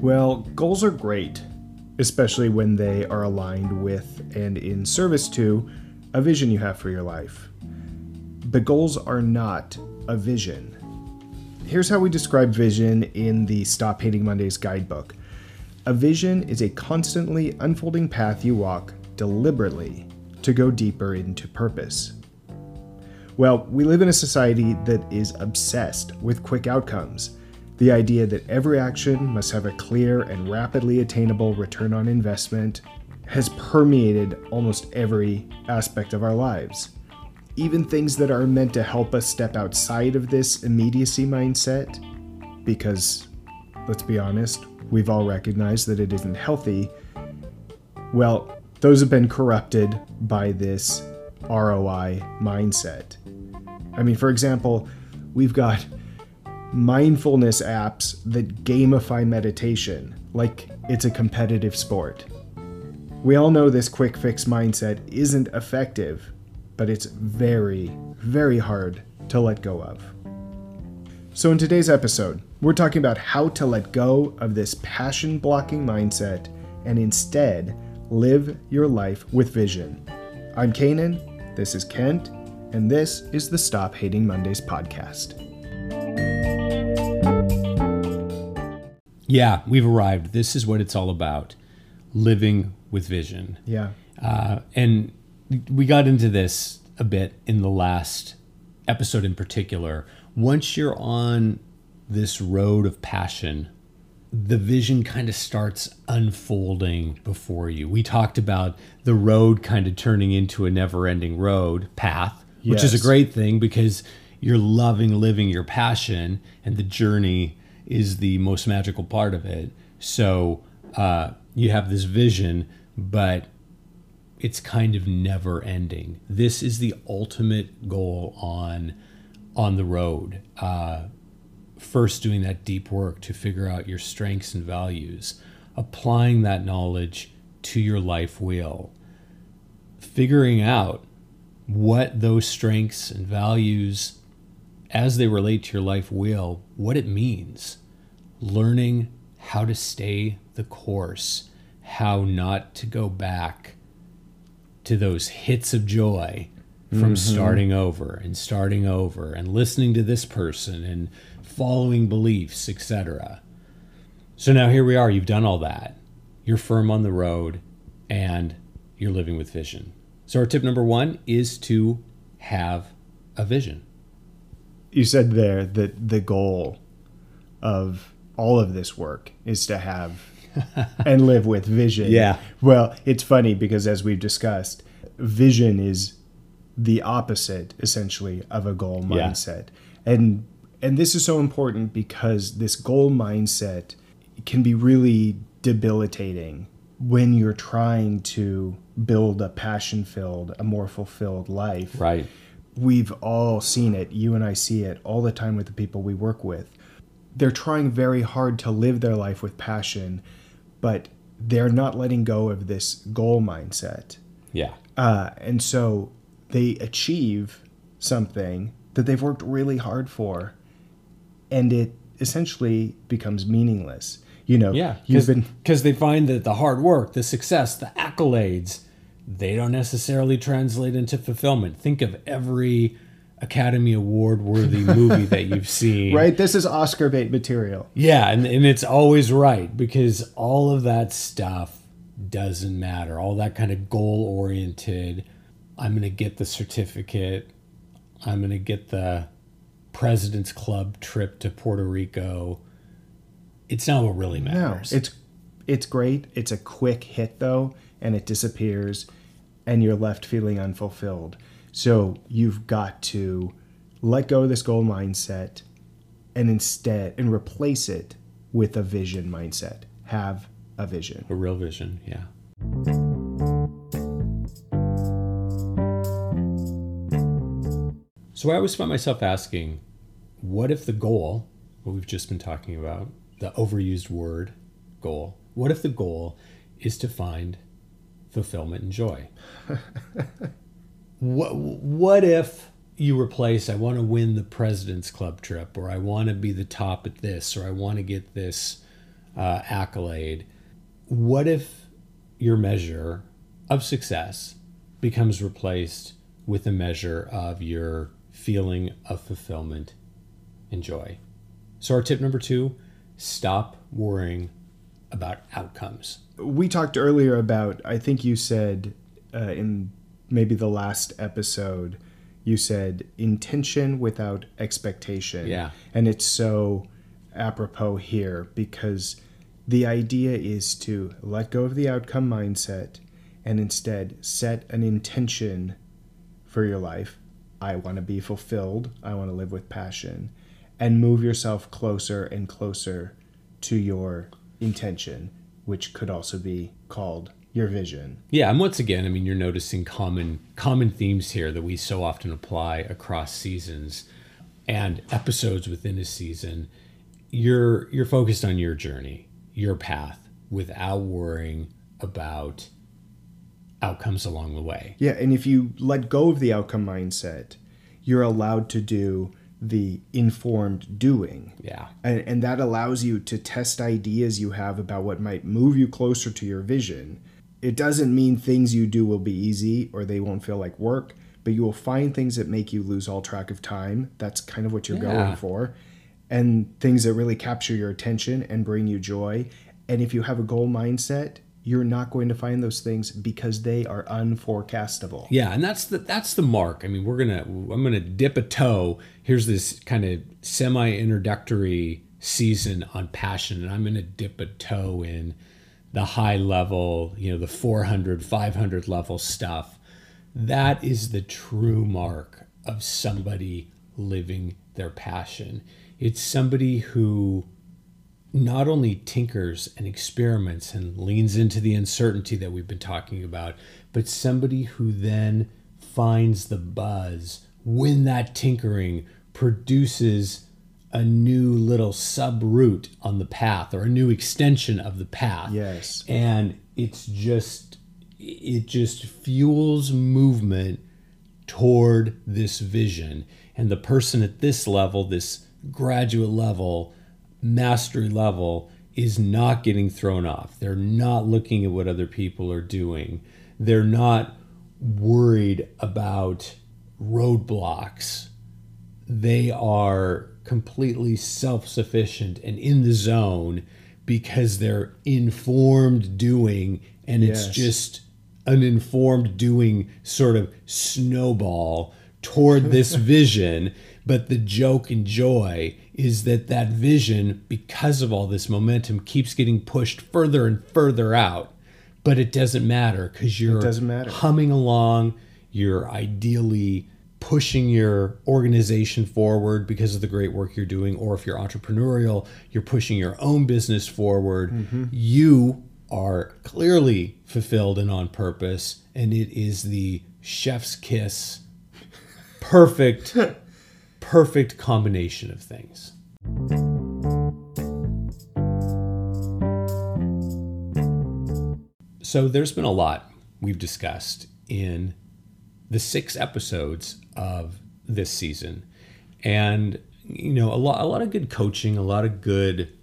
Well, goals are great, especially when they are aligned with and in service to a vision you have for your life. But goals are not a vision. Here's how we describe vision in the Stop Hating Mondays guidebook a vision is a constantly unfolding path you walk deliberately to go deeper into purpose. Well, we live in a society that is obsessed with quick outcomes. The idea that every action must have a clear and rapidly attainable return on investment has permeated almost every aspect of our lives. Even things that are meant to help us step outside of this immediacy mindset, because let's be honest, we've all recognized that it isn't healthy. Well, those have been corrupted by this ROI mindset. I mean, for example, we've got mindfulness apps that gamify meditation like it's a competitive sport. We all know this quick fix mindset isn't effective, but it's very, very hard to let go of. So, in today's episode, we're talking about how to let go of this passion blocking mindset and instead live your life with vision. I'm Kanan, this is Kent, and this is the Stop Hating Mondays podcast. Yeah, we've arrived. This is what it's all about living with vision. Yeah. Uh, and we got into this a bit in the last episode in particular. Once you're on this road of passion, the vision kind of starts unfolding before you. We talked about the road kind of turning into a never ending road path which is a great thing because you're loving living your passion and the journey is the most magical part of it. So uh, you have this vision, but it's kind of never ending. This is the ultimate goal on on the road. Uh, first, doing that deep work to figure out your strengths and values, applying that knowledge to your life wheel, figuring out what those strengths and values as they relate to your life wheel, what it means. Learning how to stay the course, how not to go back to those hits of joy from mm-hmm. starting over and starting over and listening to this person and following beliefs, etc. So now here we are, you've done all that. You're firm on the road and you're living with vision. So, our tip number one is to have a vision. You said there that the goal of all of this work is to have and live with vision. Yeah. Well, it's funny because as we've discussed, vision is the opposite essentially of a goal mindset. Yeah. And and this is so important because this goal mindset can be really debilitating when you're trying to build a passion filled, a more fulfilled life. Right. We've all seen it. You and I see it all the time with the people we work with. They're trying very hard to live their life with passion, but they're not letting go of this goal mindset. Yeah. Uh, and so they achieve something that they've worked really hard for, and it essentially becomes meaningless you know yeah you've been because they find that the hard work the success the accolades they don't necessarily translate into fulfillment think of every academy award worthy movie that you've seen right this is oscar bait material yeah and, and it's always right because all of that stuff doesn't matter all that kind of goal oriented i'm going to get the certificate i'm going to get the president's club trip to puerto rico it's not what really matters. No, it's it's great. It's a quick hit though, and it disappears, and you're left feeling unfulfilled. So you've got to let go of this goal mindset, and instead and replace it with a vision mindset. Have a vision. A real vision, yeah. So I always find myself asking, what if the goal, what we've just been talking about, the overused word goal. What if the goal is to find fulfillment and joy? what, what if you replace, I want to win the President's Club trip, or I want to be the top at this, or I want to get this uh, accolade. What if your measure of success becomes replaced with a measure of your feeling of fulfillment and joy? So, our tip number two stop worrying about outcomes. We talked earlier about, I think you said uh, in maybe the last episode, you said intention without expectation. Yeah. And it's so apropos here because the idea is to let go of the outcome mindset and instead set an intention for your life. I want to be fulfilled. I want to live with passion. And move yourself closer and closer to your intention, which could also be called your vision. Yeah, and once again, I mean, you're noticing common common themes here that we so often apply across seasons and episodes within a season. You're you're focused on your journey, your path, without worrying about outcomes along the way. Yeah, and if you let go of the outcome mindset, you're allowed to do the informed doing. Yeah. And, and that allows you to test ideas you have about what might move you closer to your vision. It doesn't mean things you do will be easy or they won't feel like work, but you will find things that make you lose all track of time. That's kind of what you're Yeah. going for. And things that really capture your attention and bring you joy. And if you have a goal mindset, you're not going to find those things because they are unforecastable. Yeah, and that's the that's the mark. I mean, we're gonna I'm gonna dip a toe. Here's this kind of semi introductory season on passion, and I'm gonna dip a toe in the high level, you know, the 400, 500 level stuff. That is the true mark of somebody living their passion. It's somebody who not only tinkers and experiments and leans into the uncertainty that we've been talking about, but somebody who then finds the buzz when that tinkering produces a new little sub route on the path or a new extension of the path. Yes. And it's just, it just fuels movement toward this vision. And the person at this level, this graduate level, mastery level, is not getting thrown off. They're not looking at what other people are doing. They're not worried about roadblocks. They are completely self sufficient and in the zone because they're informed doing, and it's Yes. just an informed doing sort of snowball toward this vision. But the joke and joy is that that vision, because of all this momentum, keeps getting pushed further and further out. But it doesn't matter because you're doesn't matter. humming along. You're ideally pushing your organization forward because of the great work you're doing. Or if you're entrepreneurial, you're pushing your own business forward. Mm-hmm. You are clearly fulfilled and on purpose. And it is the chef's kiss. Perfect, perfect combination of things. So there's been a lot we've discussed in the six episodes of this season. And you know, a lot a lot of good coaching, a lot of good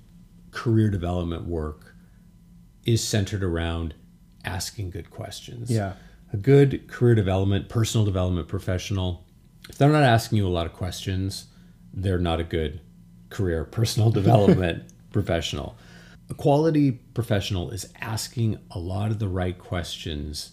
career development work is centered around asking good questions. Yeah. A good career development, personal development professional, if they're not asking you a lot of questions, they're not a good career personal development professional. A quality professional is asking a lot of the right questions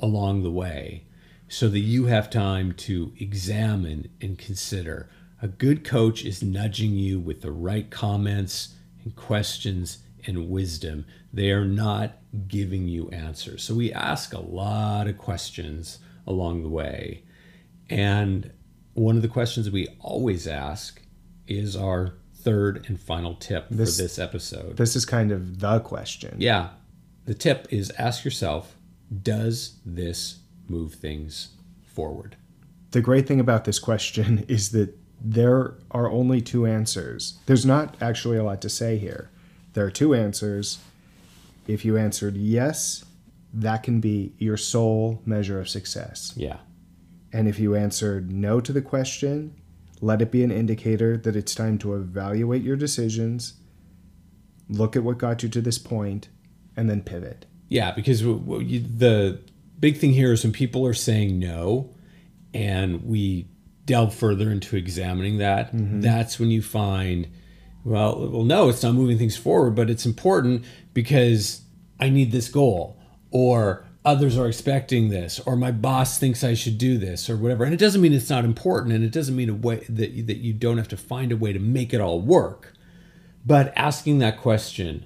along the way so that you have time to examine and consider. A good coach is nudging you with the right comments and questions and wisdom. They are not giving you answers. So we ask a lot of questions along the way. And one of the questions we always ask is our third and final tip This- for this episode. This is kind of the question. Yeah. The tip is ask yourself Does this move things forward? The great thing about this question is that there are only two answers. There's not actually a lot to say here. There are two answers. If you answered yes, that can be your sole measure of success. Yeah. And if you answered no to the question, let it be an indicator that it's time to evaluate your decisions look at what got you to this point, and then pivot. Yeah, because the big thing here is when people are saying no, and we delve further into examining that, mm-hmm. that's when you find, well, well, no, it's not moving things forward, but it's important because I need this goal, or others are expecting this, or my boss thinks I should do this, or whatever. And it doesn't mean it's not important, and it doesn't mean a way that that you don't have to find a way to make it all work. But asking that question,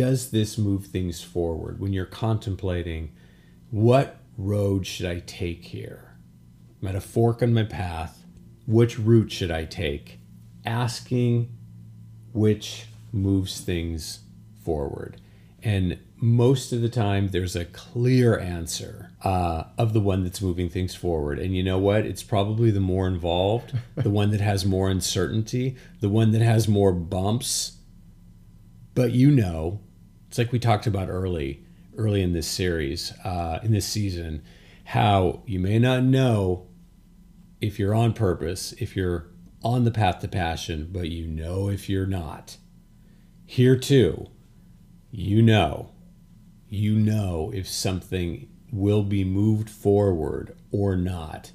does this move things forward when you're contemplating what road should I take here? I'm at a fork in my path. Which route should I take? Asking which moves things forward. And most of the time, there's a clear answer uh, of the one that's moving things forward. And you know what? It's probably the more involved, the one that has more uncertainty, the one that has more bumps. But you know, it's like we talked about early, early in this series, uh, in this season, how you may not know if you're on purpose, if you're on the path to passion, but you know if you're not. Here too, you know, you know if something will be moved forward or not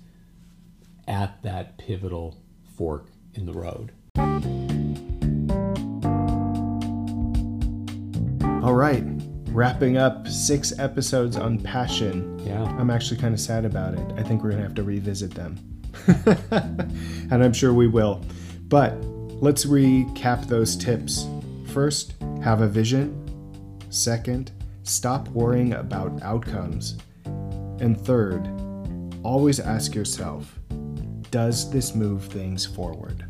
at that pivotal fork in the road. All right, wrapping up six episodes on passion. Yeah. I'm actually kind of sad about it. I think we're going to have to revisit them. and I'm sure we will. But let's recap those tips. First, have a vision. Second, stop worrying about outcomes. And third, always ask yourself does this move things forward?